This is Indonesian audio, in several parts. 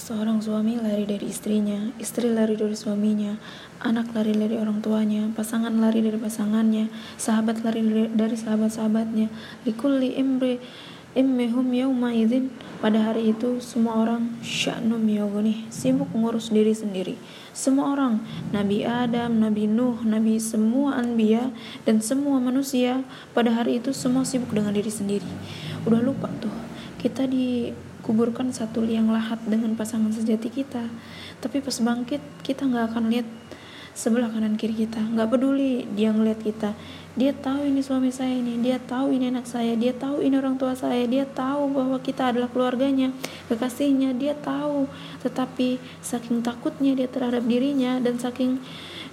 Seorang suami lari dari istrinya, istri lari dari suaminya, anak lari dari orang tuanya, pasangan lari dari pasangannya, sahabat lari dari sahabat-sahabatnya. Likulli imri immehum yauma idzin. Pada hari itu semua orang sya'num yogoni sibuk mengurus diri sendiri. Semua orang Nabi Adam, Nabi Nuh, Nabi semua anbiya dan semua manusia pada hari itu semua sibuk dengan diri sendiri. Udah lupa tuh kita di kuburkan satu liang lahat dengan pasangan sejati kita. Tapi pas bangkit kita nggak akan lihat sebelah kanan kiri kita. Nggak peduli dia ngeliat kita. Dia tahu ini suami saya ini dia tahu ini anak saya dia tahu ini orang tua saya dia tahu bahwa kita adalah keluarganya kekasihnya dia tahu. Tetapi saking takutnya dia terhadap dirinya dan saking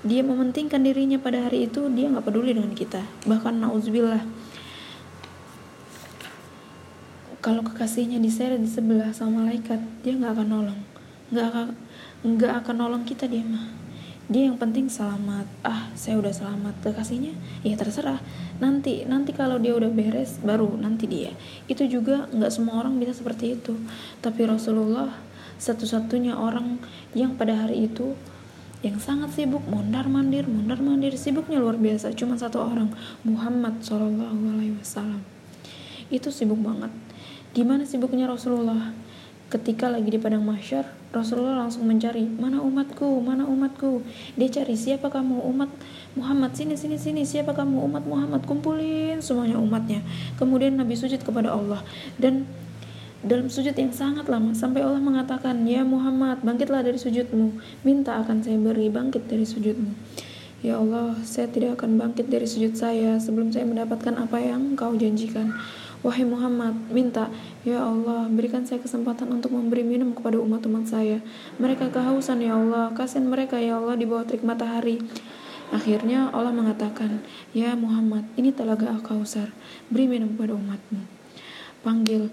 dia mementingkan dirinya pada hari itu dia nggak peduli dengan kita. Bahkan nauzubillah kalau kekasihnya diseret di sebelah sama malaikat dia nggak akan nolong. Nggak akan nggak akan nolong kita dia mah. Dia yang penting selamat. Ah saya udah selamat. Kekasihnya ya terserah. Nanti nanti kalau dia udah beres baru nanti dia. Itu juga nggak semua orang bisa seperti itu. Tapi Rasulullah satu-satunya orang yang pada hari itu yang sangat sibuk mondar mandir mondar mandir sibuknya luar biasa. Cuma satu orang Muhammad Shallallahu Alaihi Wasallam. Itu sibuk banget Gimana sibuknya Rasulullah? Ketika lagi di padang mahsyar, Rasulullah langsung mencari, mana umatku, mana umatku. Dia cari, siapa kamu umat Muhammad, sini, sini, sini, siapa kamu umat Muhammad, kumpulin semuanya umatnya. Kemudian Nabi sujud kepada Allah. Dan dalam sujud yang sangat lama, sampai Allah mengatakan, Ya Muhammad, bangkitlah dari sujudmu, minta akan saya beri, bangkit dari sujudmu. Ya Allah, saya tidak akan bangkit dari sujud saya sebelum saya mendapatkan apa yang kau janjikan. Wahai Muhammad, minta, Ya Allah, berikan saya kesempatan untuk memberi minum kepada umat-umat saya. Mereka kehausan, Ya Allah, kasihan mereka, Ya Allah, di bawah terik matahari. Akhirnya Allah mengatakan, Ya Muhammad, ini telaga Al-Kausar, beri minum kepada umatmu. Panggil,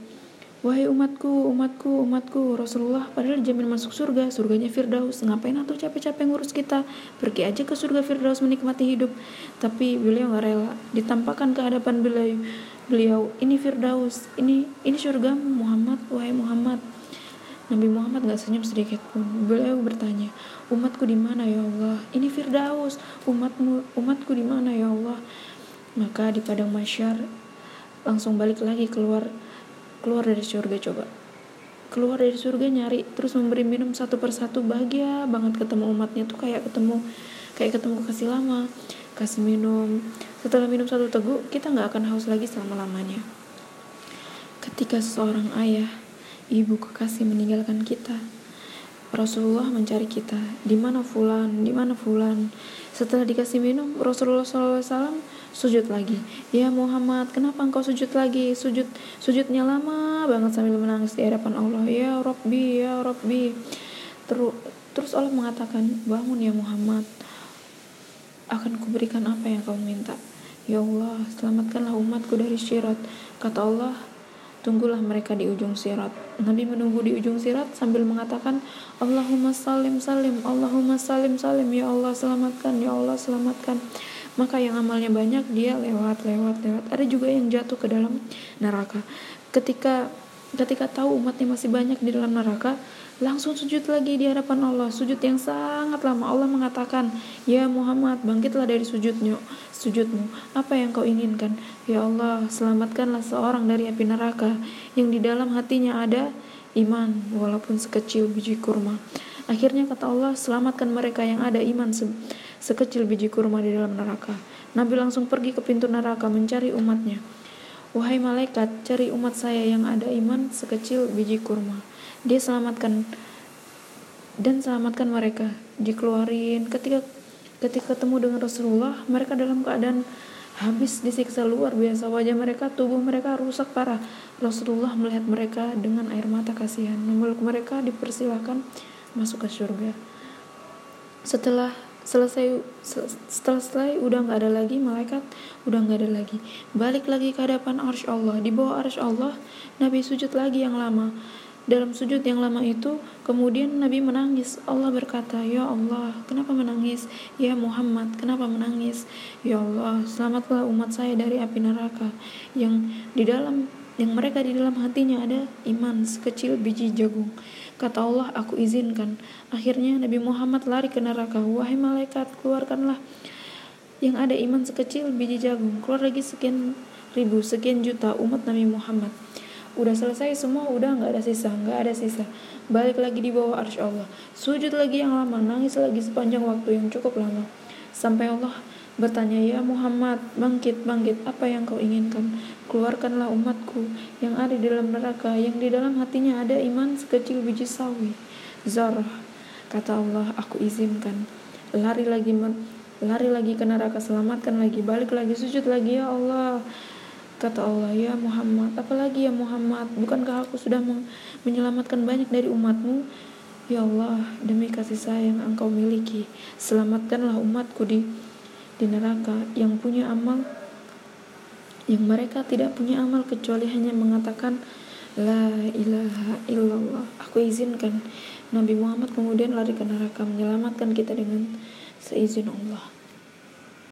Wahai umatku, umatku, umatku, Rasulullah padahal jamin masuk surga, surganya Firdaus. Ngapain atau capek-capek ngurus kita? Pergi aja ke surga Firdaus menikmati hidup. Tapi beliau nggak rela, ditampakkan ke hadapan beliau. Beliau, ini Firdaus, ini ini surga Muhammad, wahai Muhammad. Nabi Muhammad nggak senyum sedikit pun. Beliau bertanya, umatku di mana ya Allah? Ini Firdaus, umatmu, umatku di mana ya Allah? Maka di padang masyar langsung balik lagi keluar keluar dari surga coba. Keluar dari surga nyari terus memberi minum satu persatu. Bahagia banget ketemu umatnya tuh kayak ketemu kayak ketemu kasih lama kasih minum. Setelah minum satu teguk kita nggak akan haus lagi selama lamanya ketika seorang ayah ibu kekasih meninggalkan kita Rasulullah mencari kita. Di mana fulan? Di mana fulan? Setelah dikasih minum Rasulullah SAW sujud lagi. Ya Muhammad kenapa engkau sujud lagi? Sujud sujudnya lama banget sambil menangis di hadapan Allah. Ya Robbi ya Robbi terus terus Allah mengatakan bangun ya Muhammad. Akan kuberikan apa yang kau minta. Ya Allah selamatkanlah umatku dari syirat. Kata Allah tunggulah mereka di ujung sirat. Nabi menunggu di ujung sirat sambil mengatakan, Allahumma salim salim, Allahumma salim salim, ya Allah selamatkan, ya Allah selamatkan maka yang amalnya banyak dia lewat lewat lewat. Ada juga yang jatuh ke dalam neraka. Ketika ketika tahu umatnya masih banyak di dalam neraka langsung sujud lagi di hadapan Allah. Sujud yang sangat lama. Allah mengatakan ya Muhammad bangkitlah dari sujudnya sujudmu. Apa yang kau inginkan? Ya Allah selamatkanlah seorang dari api neraka yang di dalam hatinya ada iman walaupun sekecil biji kurma akhirnya kata Allah selamatkan mereka yang ada iman sekecil biji kurma di dalam neraka. Nabi langsung pergi ke pintu neraka mencari umatnya. Wahai malaikat, cari umat saya yang ada iman sekecil biji kurma. Dia selamatkan dan selamatkan mereka. Dikeluarin ketika ketika ketemu dengan Rasulullah, mereka dalam keadaan habis disiksa luar biasa. Wajah mereka, tubuh mereka rusak parah. Rasulullah melihat mereka dengan air mata kasihan. Memeluk mereka dipersilahkan masuk ke surga. Setelah selesai setelah selesai udah nggak ada lagi malaikat udah nggak ada lagi. Balik lagi ke hadapan arsy Allah. Di bawah arsy Allah Nabi sujud lagi yang lama. Dalam sujud yang lama itu kemudian Nabi menangis. Allah berkata ya Allah kenapa menangis? Ya Muhammad kenapa menangis? Ya Allah selamatlah umat saya dari api neraka yang di dalam yang mereka di dalam hatinya ada iman sekecil biji jagung. Kata Allah, aku izinkan. Akhirnya Nabi Muhammad lari ke neraka. Wahai malaikat, keluarkanlah yang ada iman sekecil biji jagung. Keluar lagi sekian ribu, sekian juta umat Nabi Muhammad. Udah selesai semua, udah nggak ada sisa, nggak ada sisa. Balik lagi di bawah arsy Allah. Sujud lagi yang lama, nangis lagi sepanjang waktu yang cukup lama. Sampai Allah bertanya, Ya Muhammad, bangkit, bangkit, apa yang kau inginkan? Keluarkanlah umatku yang ada di dalam neraka, yang di dalam hatinya ada iman sekecil biji sawi. Zarah, kata Allah, aku izinkan. Lari lagi, lari lagi ke neraka, selamatkan lagi, balik lagi, sujud lagi, Ya Allah. Kata Allah, Ya Muhammad, apalagi ya Muhammad, bukankah aku sudah menyelamatkan banyak dari umatmu? Ya Allah, demi kasih sayang engkau miliki, selamatkanlah umatku di di neraka yang punya amal yang mereka tidak punya amal kecuali hanya mengatakan La ilaha illallah. Aku izinkan Nabi Muhammad kemudian lari ke neraka Menyelamatkan kita dengan seizin Allah